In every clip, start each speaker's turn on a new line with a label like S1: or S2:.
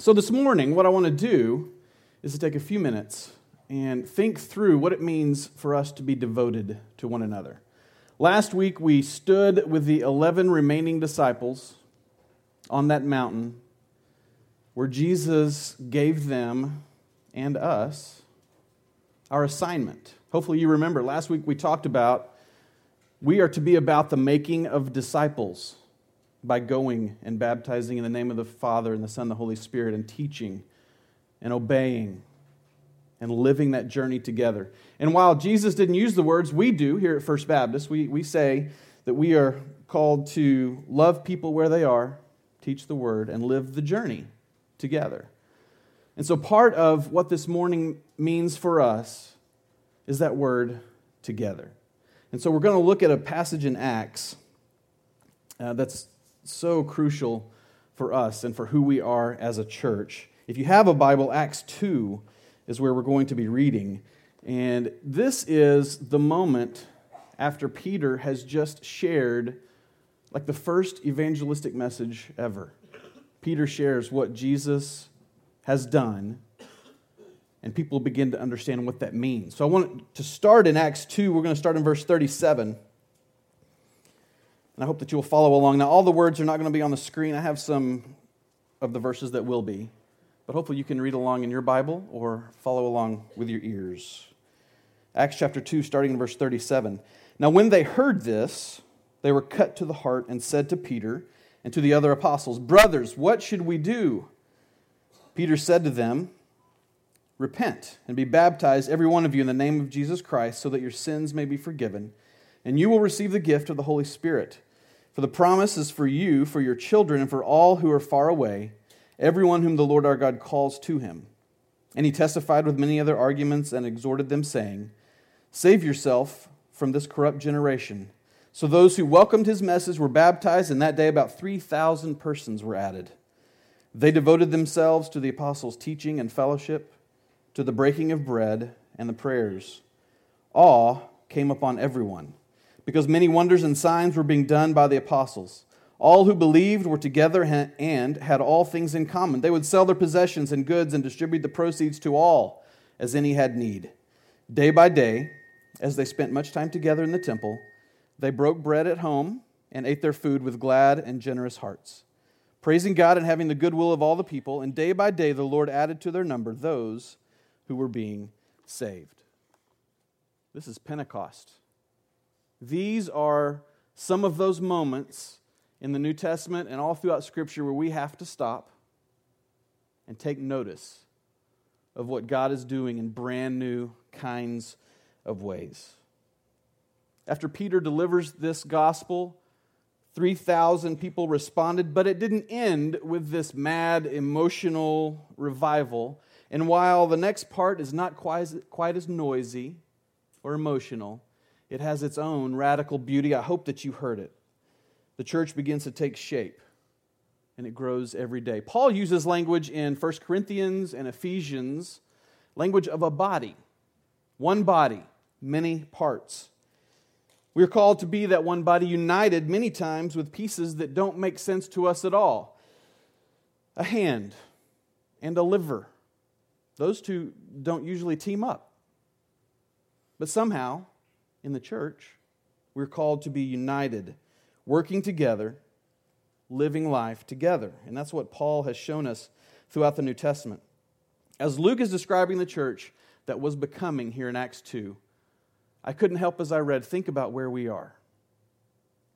S1: So, this morning, what I want to do is to take a few minutes and think through what it means for us to be devoted to one another. Last week, we stood with the 11 remaining disciples on that mountain where Jesus gave them and us our assignment. Hopefully, you remember last week we talked about we are to be about the making of disciples by going and baptizing in the name of the Father and the Son and the Holy Spirit and teaching and obeying and living that journey together. And while Jesus didn't use the words, we do here at First Baptist. We, we say that we are called to love people where they are, teach the word, and live the journey together. And so part of what this morning means for us is that word together. And so we're going to look at a passage in Acts uh, that's so crucial for us and for who we are as a church. If you have a Bible, Acts 2 is where we're going to be reading. And this is the moment after Peter has just shared like the first evangelistic message ever. Peter shares what Jesus has done, and people begin to understand what that means. So I want to start in Acts 2. We're going to start in verse 37. And I hope that you'll follow along. Now, all the words are not going to be on the screen. I have some of the verses that will be. But hopefully, you can read along in your Bible or follow along with your ears. Acts chapter 2, starting in verse 37. Now, when they heard this, they were cut to the heart and said to Peter and to the other apostles, Brothers, what should we do? Peter said to them, Repent and be baptized, every one of you, in the name of Jesus Christ, so that your sins may be forgiven, and you will receive the gift of the Holy Spirit. For the promise is for you, for your children, and for all who are far away, everyone whom the Lord our God calls to him. And he testified with many other arguments and exhorted them, saying, Save yourself from this corrupt generation. So those who welcomed his message were baptized, and that day about 3,000 persons were added. They devoted themselves to the apostles' teaching and fellowship, to the breaking of bread and the prayers. Awe came upon everyone because many wonders and signs were being done by the apostles. All who believed were together and had all things in common. They would sell their possessions and goods and distribute the proceeds to all as any had need. Day by day, as they spent much time together in the temple, they broke bread at home and ate their food with glad and generous hearts, praising God and having the goodwill of all the people. And day by day, the Lord added to their number those who were being saved. This is Pentecost. These are some of those moments in the New Testament and all throughout Scripture where we have to stop and take notice of what God is doing in brand new kinds of ways. After Peter delivers this gospel, 3,000 people responded, but it didn't end with this mad emotional revival. And while the next part is not quite, quite as noisy or emotional, it has its own radical beauty. I hope that you heard it. The church begins to take shape and it grows every day. Paul uses language in 1 Corinthians and Ephesians, language of a body. One body, many parts. We are called to be that one body united many times with pieces that don't make sense to us at all. A hand and a liver. Those two don't usually team up. But somehow, in the church, we're called to be united, working together, living life together. And that's what Paul has shown us throughout the New Testament. As Luke is describing the church that was becoming here in Acts 2, I couldn't help as I read think about where we are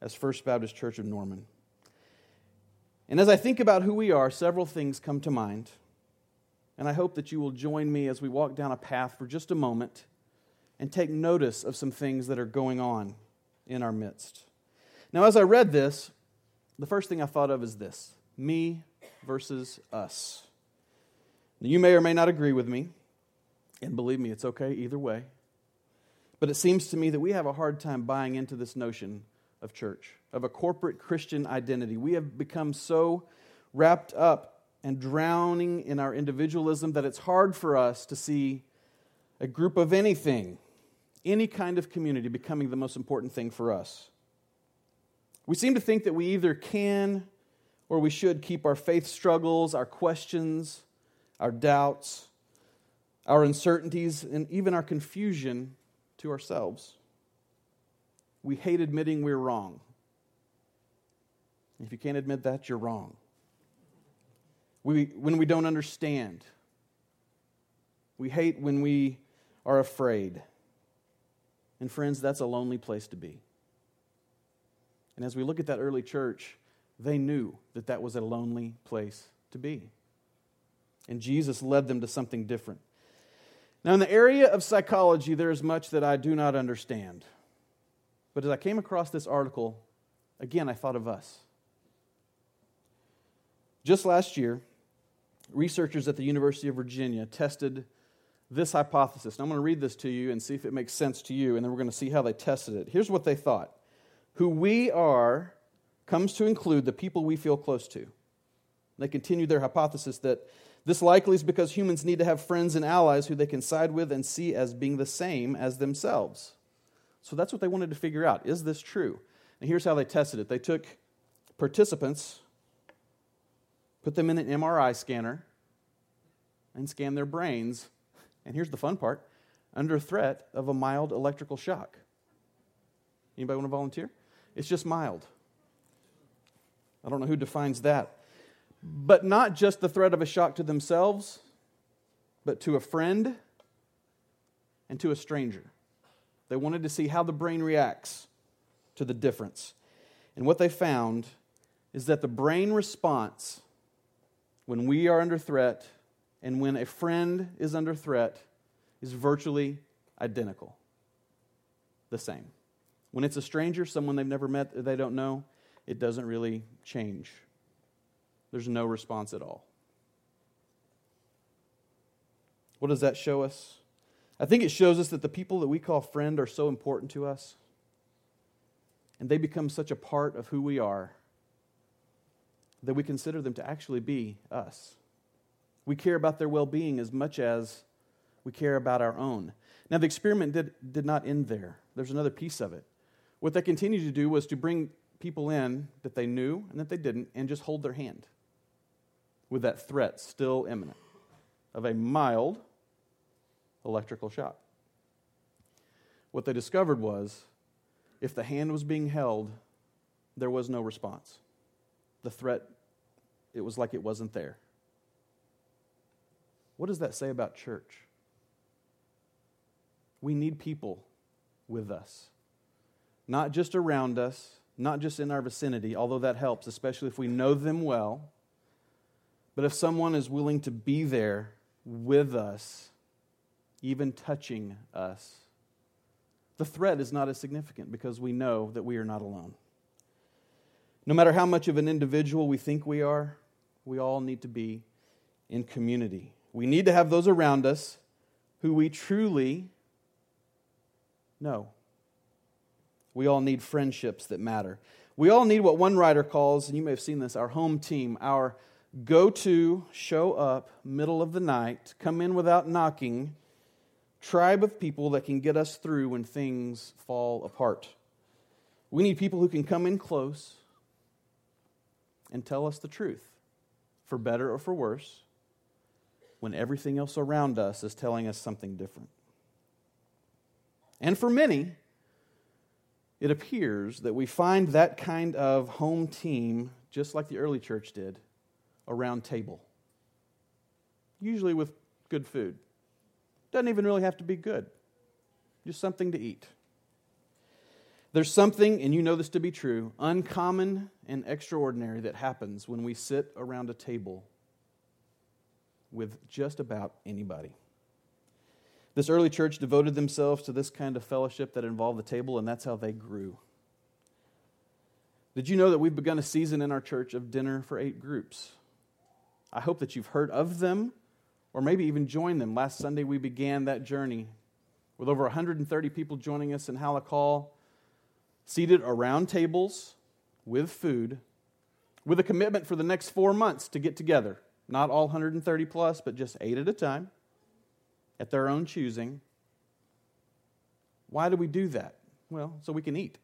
S1: as First Baptist Church of Norman. And as I think about who we are, several things come to mind. And I hope that you will join me as we walk down a path for just a moment and take notice of some things that are going on in our midst. Now, as I read this, the first thing I thought of is this me versus us. You may or may not agree with me, and believe me, it's okay either way. But it seems to me that we have a hard time buying into this notion of church, of a corporate Christian identity. We have become so wrapped up and drowning in our individualism that it's hard for us to see a group of anything any kind of community becoming the most important thing for us. We seem to think that we either can or we should keep our faith struggles, our questions, our doubts, our uncertainties, and even our confusion to ourselves. We hate admitting we're wrong. If you can't admit that, you're wrong. We, when we don't understand, we hate when we are afraid. And friends, that's a lonely place to be. And as we look at that early church, they knew that that was a lonely place to be. And Jesus led them to something different. Now, in the area of psychology, there is much that I do not understand. But as I came across this article, again, I thought of us. Just last year, researchers at the University of Virginia tested this hypothesis. Now, I'm going to read this to you and see if it makes sense to you, and then we're going to see how they tested it. Here's what they thought Who we are comes to include the people we feel close to. They continued their hypothesis that this likely is because humans need to have friends and allies who they can side with and see as being the same as themselves. So that's what they wanted to figure out. Is this true? And here's how they tested it they took participants, put them in an MRI scanner, and scanned their brains. And here's the fun part under threat of a mild electrical shock. Anybody want to volunteer? It's just mild. I don't know who defines that. But not just the threat of a shock to themselves, but to a friend and to a stranger. They wanted to see how the brain reacts to the difference. And what they found is that the brain response when we are under threat and when a friend is under threat is virtually identical. The same. When it's a stranger, someone they've never met, they don't know, it doesn't really change. There's no response at all. What does that show us? I think it shows us that the people that we call friend are so important to us, and they become such a part of who we are that we consider them to actually be us. We care about their well being as much as we care about our own. Now, the experiment did, did not end there, there's another piece of it. What they continued to do was to bring people in that they knew and that they didn't and just hold their hand with that threat still imminent of a mild electrical shock. What they discovered was if the hand was being held, there was no response. The threat, it was like it wasn't there. What does that say about church? We need people with us, not just around us, not just in our vicinity, although that helps, especially if we know them well. But if someone is willing to be there with us, even touching us, the threat is not as significant because we know that we are not alone. No matter how much of an individual we think we are, we all need to be in community. We need to have those around us who we truly know. We all need friendships that matter. We all need what one writer calls, and you may have seen this, our home team, our go to, show up, middle of the night, come in without knocking, tribe of people that can get us through when things fall apart. We need people who can come in close and tell us the truth, for better or for worse, when everything else around us is telling us something different. And for many, it appears that we find that kind of home team, just like the early church did, around table. Usually with good food. Doesn't even really have to be good, just something to eat. There's something, and you know this to be true, uncommon and extraordinary that happens when we sit around a table with just about anybody. This early church devoted themselves to this kind of fellowship that involved the table, and that's how they grew. Did you know that we've begun a season in our church of dinner for eight groups? I hope that you've heard of them or maybe even joined them. Last Sunday, we began that journey with over 130 people joining us in Halleck Hall, seated around tables with food, with a commitment for the next four months to get together. Not all 130 plus, but just eight at a time at their own choosing. Why do we do that? Well, so we can eat.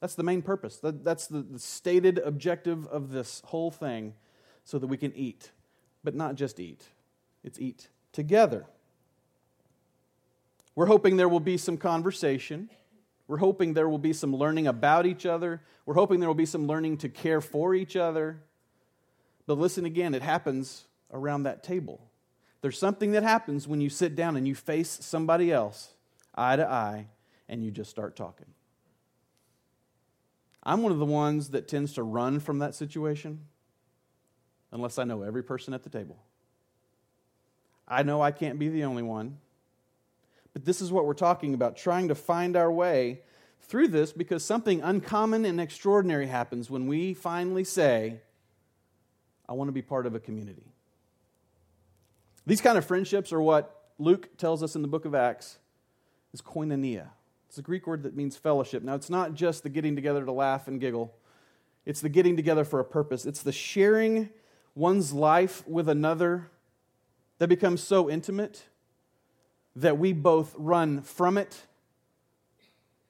S1: That's the main purpose. That's the, stated objective of this whole thing so that we can eat. But not just eat, it's eat together. We're hoping there will be some conversation. We're hoping there will be some learning about each other. We're hoping there will be some learning to care for each other. But listen again, it happens around that table. There's something that happens when you sit down and you face somebody else eye to eye and you just start talking. I'm one of the ones that tends to run from that situation unless I know every person at the table. I know I can't be the only one. But this is what we're talking about trying to find our way through this because something uncommon and extraordinary happens when we finally say, I want to be part of a community. These kind of friendships are what Luke tells us in the book of Acts is koinonia. It's a Greek word that means fellowship. Now, it's not just the getting together to laugh and giggle, it's the getting together for a purpose. It's the sharing one's life with another that becomes so intimate that we both run from it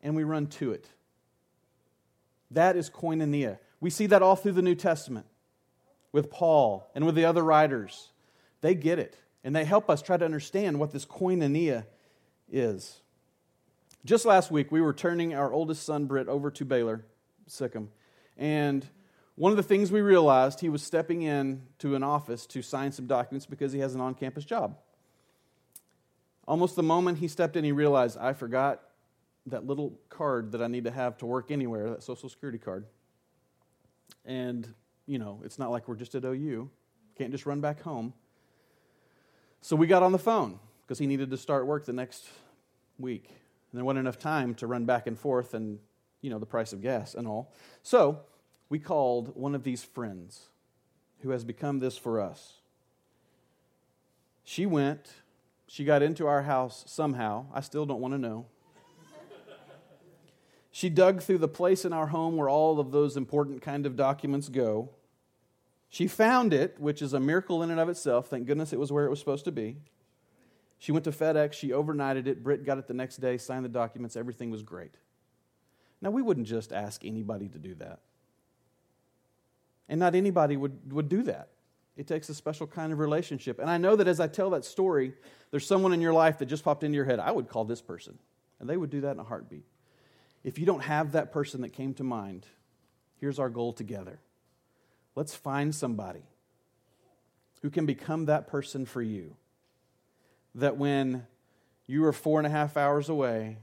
S1: and we run to it. That is koinonia. We see that all through the New Testament with Paul and with the other writers. They get it, and they help us try to understand what this koinonia is. Just last week, we were turning our oldest son, Britt, over to Baylor, Sic 'em. And one of the things we realized, he was stepping in to an office to sign some documents because he has an on campus job. Almost the moment he stepped in, he realized, I forgot that little card that I need to have to work anywhere, that social security card. And, you know, it's not like we're just at OU. Can't just run back home. So we got on the phone because he needed to start work the next week. And there wasn't enough time to run back and forth and, you know, the price of gas and all. So we called one of these friends who has become this for us. She went, she got into our house somehow. I still don't want to know. she dug through the place in our home where all of those important kind of documents go. She found it, which is a miracle in and of itself. Thank goodness it was where it was supposed to be. She went to FedEx, she overnighted it. Britt got it the next day, signed the documents, everything was great. Now, we wouldn't just ask anybody to do that. And not anybody would, would do that. It takes a special kind of relationship. And I know that as I tell that story, there's someone in your life that just popped into your head. I would call this person. And they would do that in a heartbeat. If you don't have that person that came to mind, here's our goal together Let's find somebody who can become that person for you. That when you are four and a half hours away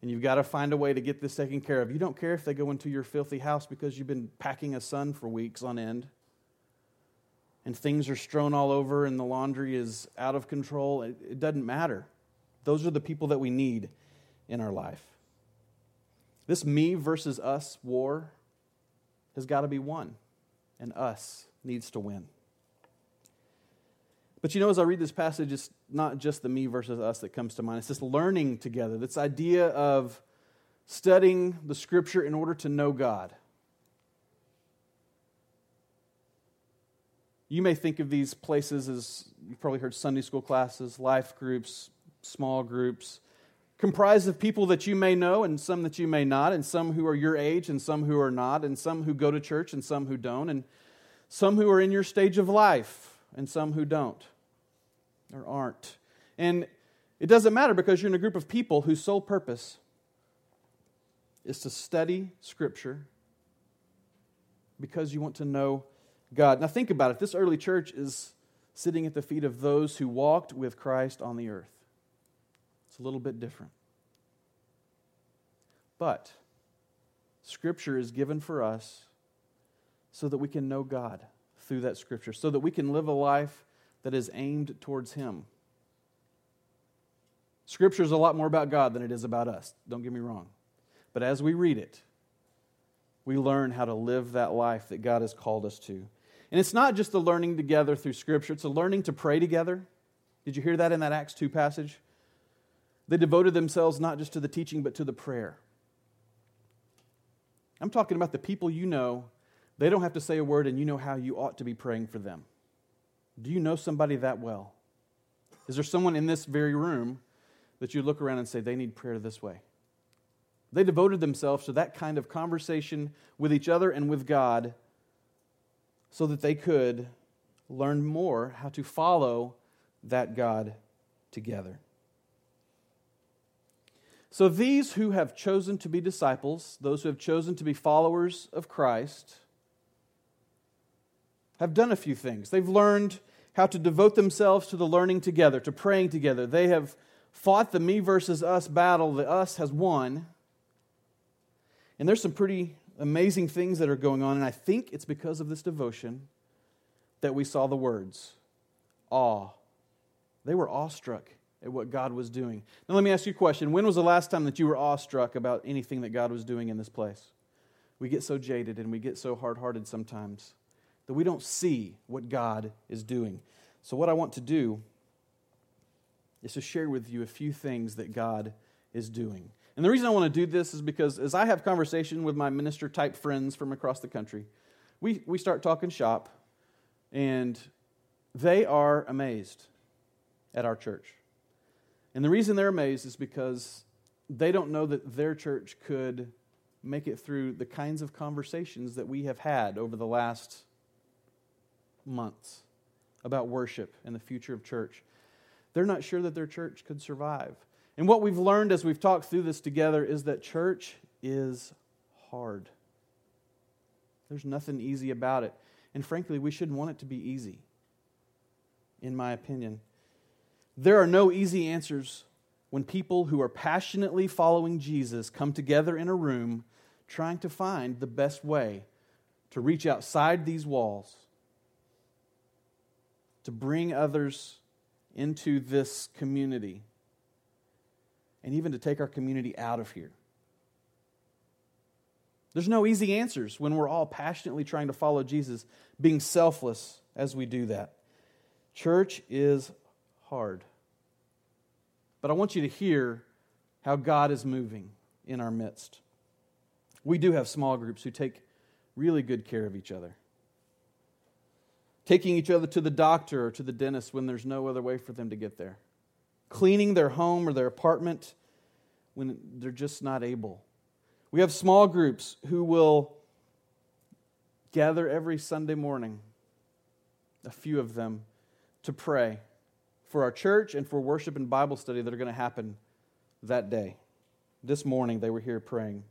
S1: and you've got to find a way to get this taken care of, you don't care if they go into your filthy house because you've been packing a son for weeks on end and things are strewn all over and the laundry is out of control. It, it doesn't matter. Those are the people that we need in our life. This me versus us war has got to be won and us needs to win. But you know, as I read this passage, it's not just the me versus us that comes to mind. It's this learning together, this idea of studying the scripture in order to know God. You may think of these places as you've probably heard Sunday school classes, life groups, small groups, comprised of people that you may know and some that you may not, and some who are your age and some who are not, and some who go to church and some who don't, and some who are in your stage of life and some who don't or aren't. And it doesn't matter because you're in a group of people whose sole purpose is to study Scripture because you want to know God. Now, think about it. This early church is sitting at the feet of those who walked with Christ on the earth. It's a little bit different. But Scripture is given for us so that we can know God through that Scripture, so that we can live a life that is aimed towards Him. Scripture is a lot more about God than it is about us. Don't get me wrong. But as we read it, we learn how to live that life that God has called us to. And it's not just the learning together through Scripture, it's a learning to pray together. Did you hear that in that Acts 2 passage? They devoted themselves not just to the teaching, but to the prayer. I'm talking about the people you know. They don't have to say a word, and you know how you ought to be praying for them. Do you know somebody that well? Is there someone in this very room that you look around and say, they need prayer this way? They devoted themselves to that kind of conversation with each other and with God so that they could learn more how to follow that God together. So, these who have chosen to be disciples, those who have chosen to be followers of Christ, have done a few things. They've learned how to devote themselves to the learning together, to praying together. They have fought the me versus us battle. The us has won. And there's some pretty amazing things that are going on, and I think it's because of this devotion that we saw the words awe. They were awestruck at what God was doing. Now, let me ask you a question. When was the last time that you were awestruck about anything that God was doing in this place? We get so jaded and we get so hard hearted sometimes that we don't see what God is doing. So, what I want to do is to share with you a few things that God is doing. And the reason I want to do this is because as I have conversation with my minister type friends from across the country, we, we start talking shop, and they are amazed at our church. And the reason they're amazed is because they don't know that their church could make it through the kinds of conversations that we have had over the last months about worship and the future of church. They're not sure that their church could survive. And what we've learned as we've talked through this together is that church is hard. There's nothing easy about it. And frankly, we shouldn't want it to be easy, in my opinion. There are no easy answers when people who are passionately following Jesus come together in a room trying to find the best way to reach outside these walls, to bring others into this community and even to take our community out of here. There's no easy answers when we're all passionately trying to follow Jesus, being selfless as we do that. Church is hard. But I want you to hear how God is moving in our midst. We do have small groups who take really good care of each other. Taking each other to the doctor or to the dentist when there's no other way for them to get there cleaning their home or their apartment when they're just not able. We have small groups who will gather every Sunday morning, a few of them, to pray for our church and for worship and Bible study that are going to happen that day. This morning, they were here praying.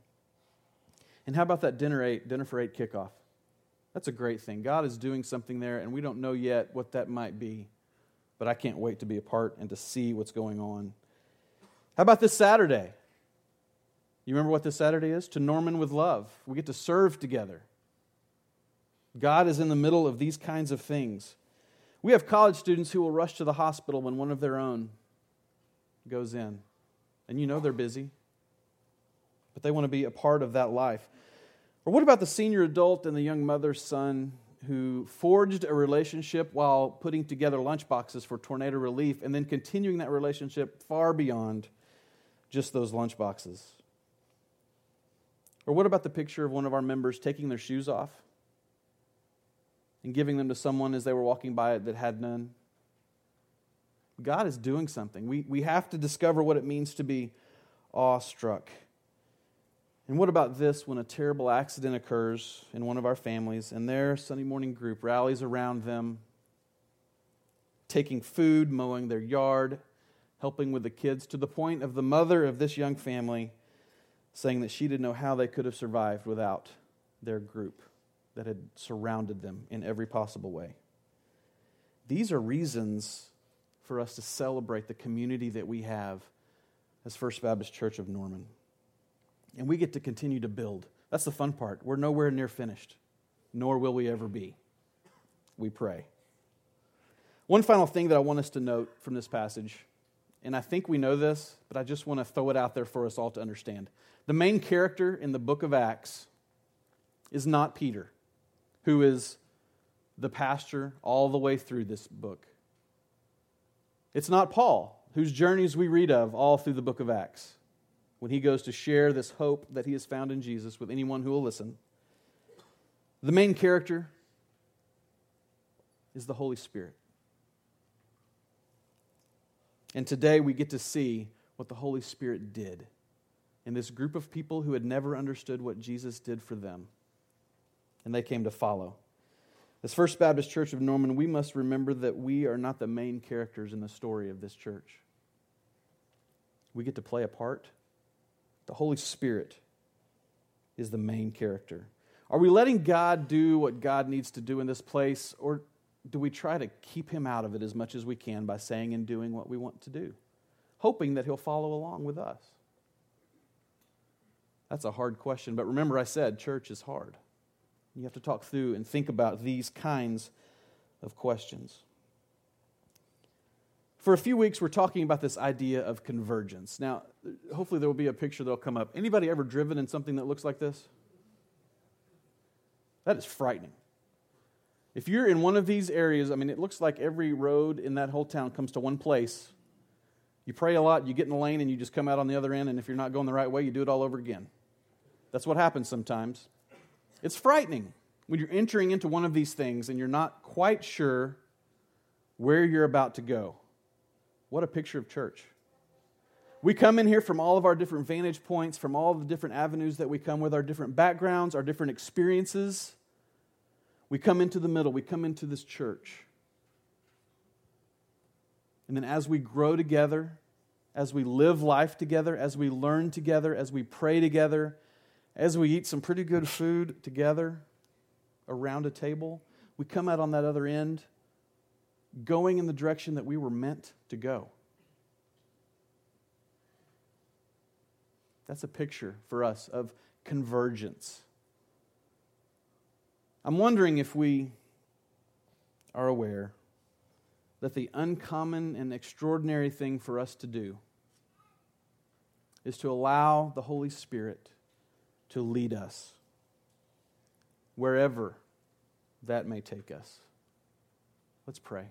S1: And how about that dinner, eight, dinner for eight kickoff? That's a great thing. God is doing something there, and we don't know yet what that might be but I can't wait to be a part and to see what's going on. How about this Saturday? You remember what this Saturday is? To Norman with Love. We get to serve together. God is in the middle of these kinds of things. We have college students who will rush to the hospital when one of their own goes in. And you know they're busy, but they want to be a part of that life. Or what about the senior adult and the young mother's son who forged a relationship while putting together lunchboxes for tornado relief and then continuing that relationship far beyond just those lunchboxes. Or what about the picture of one of our members taking their shoes off and giving them to someone as they were walking by it that had none? God is doing something. We, we have to discover what it means to be awestruck. And what about this when a terrible accident occurs in one of our families and their Sunday morning group rallies around them, taking food, mowing their yard, helping with the kids, to the point of the mother of this young family saying that she didn't know how they could have survived without their group that had surrounded them in every possible way. These are reasons for us to celebrate the community that we have as First Baptist Church of Norman. And we get to continue to build. That's the fun part. We're nowhere near finished, nor will we ever be. We pray. One final thing that I want us to note from this passage, and I think we know this, but I just want to throw it out there for us all to understand. The main character in the book of Acts is not Peter, who is the pastor all the way through this book. It's not Paul, whose journeys we read of all through the book of Acts when he goes to share this hope that he has found in Jesus with anyone who will listen. The main character is the Holy Spirit. And today we get to see what the Holy Spirit did in this group of people who had never understood what Jesus did for them. And they came to follow. As First Baptist Church of Norman, we must remember that we are not the main characters in the story of this church. We get to play a part. The Holy Spirit is the main character. Are we letting God do what God needs to do in this place, or do we try to keep him out of it as much as we can by saying and doing what we want to do, hoping that he'll follow along with us? That's a hard question, but remember, I said church is hard. You have to talk through and think about these kinds of questions. For a few weeks, we're talking about this idea of convergence. Now, hopefully, there will be a picture that'll come up. Anybody ever driven in something that looks like this? That is frightening. If you're in one of these areas, I mean, it looks like every road in that whole town comes to one place. You pray a lot, you get in the lane, and you just come out on the other end, and if you're not going the right way, you do it all over again. That's what happens sometimes. It's frightening when you're entering into one of these things and you're not quite sure where you're about to go. What a picture of church. We come in here from all of our different vantage points, from all the different avenues that we come with, our different backgrounds, our different experiences. We come into the middle, we come into this church. And then as we grow together, as we live life together, as we learn together, as we pray together, as we eat some pretty good food together around a table, we come out on that other end going in the direction that we were meant to go. That's a picture for us of convergence. I'm wondering if we are aware that the uncommon and extraordinary thing for us to do is to allow the Holy Spirit to lead us wherever that may take us. Let's pray.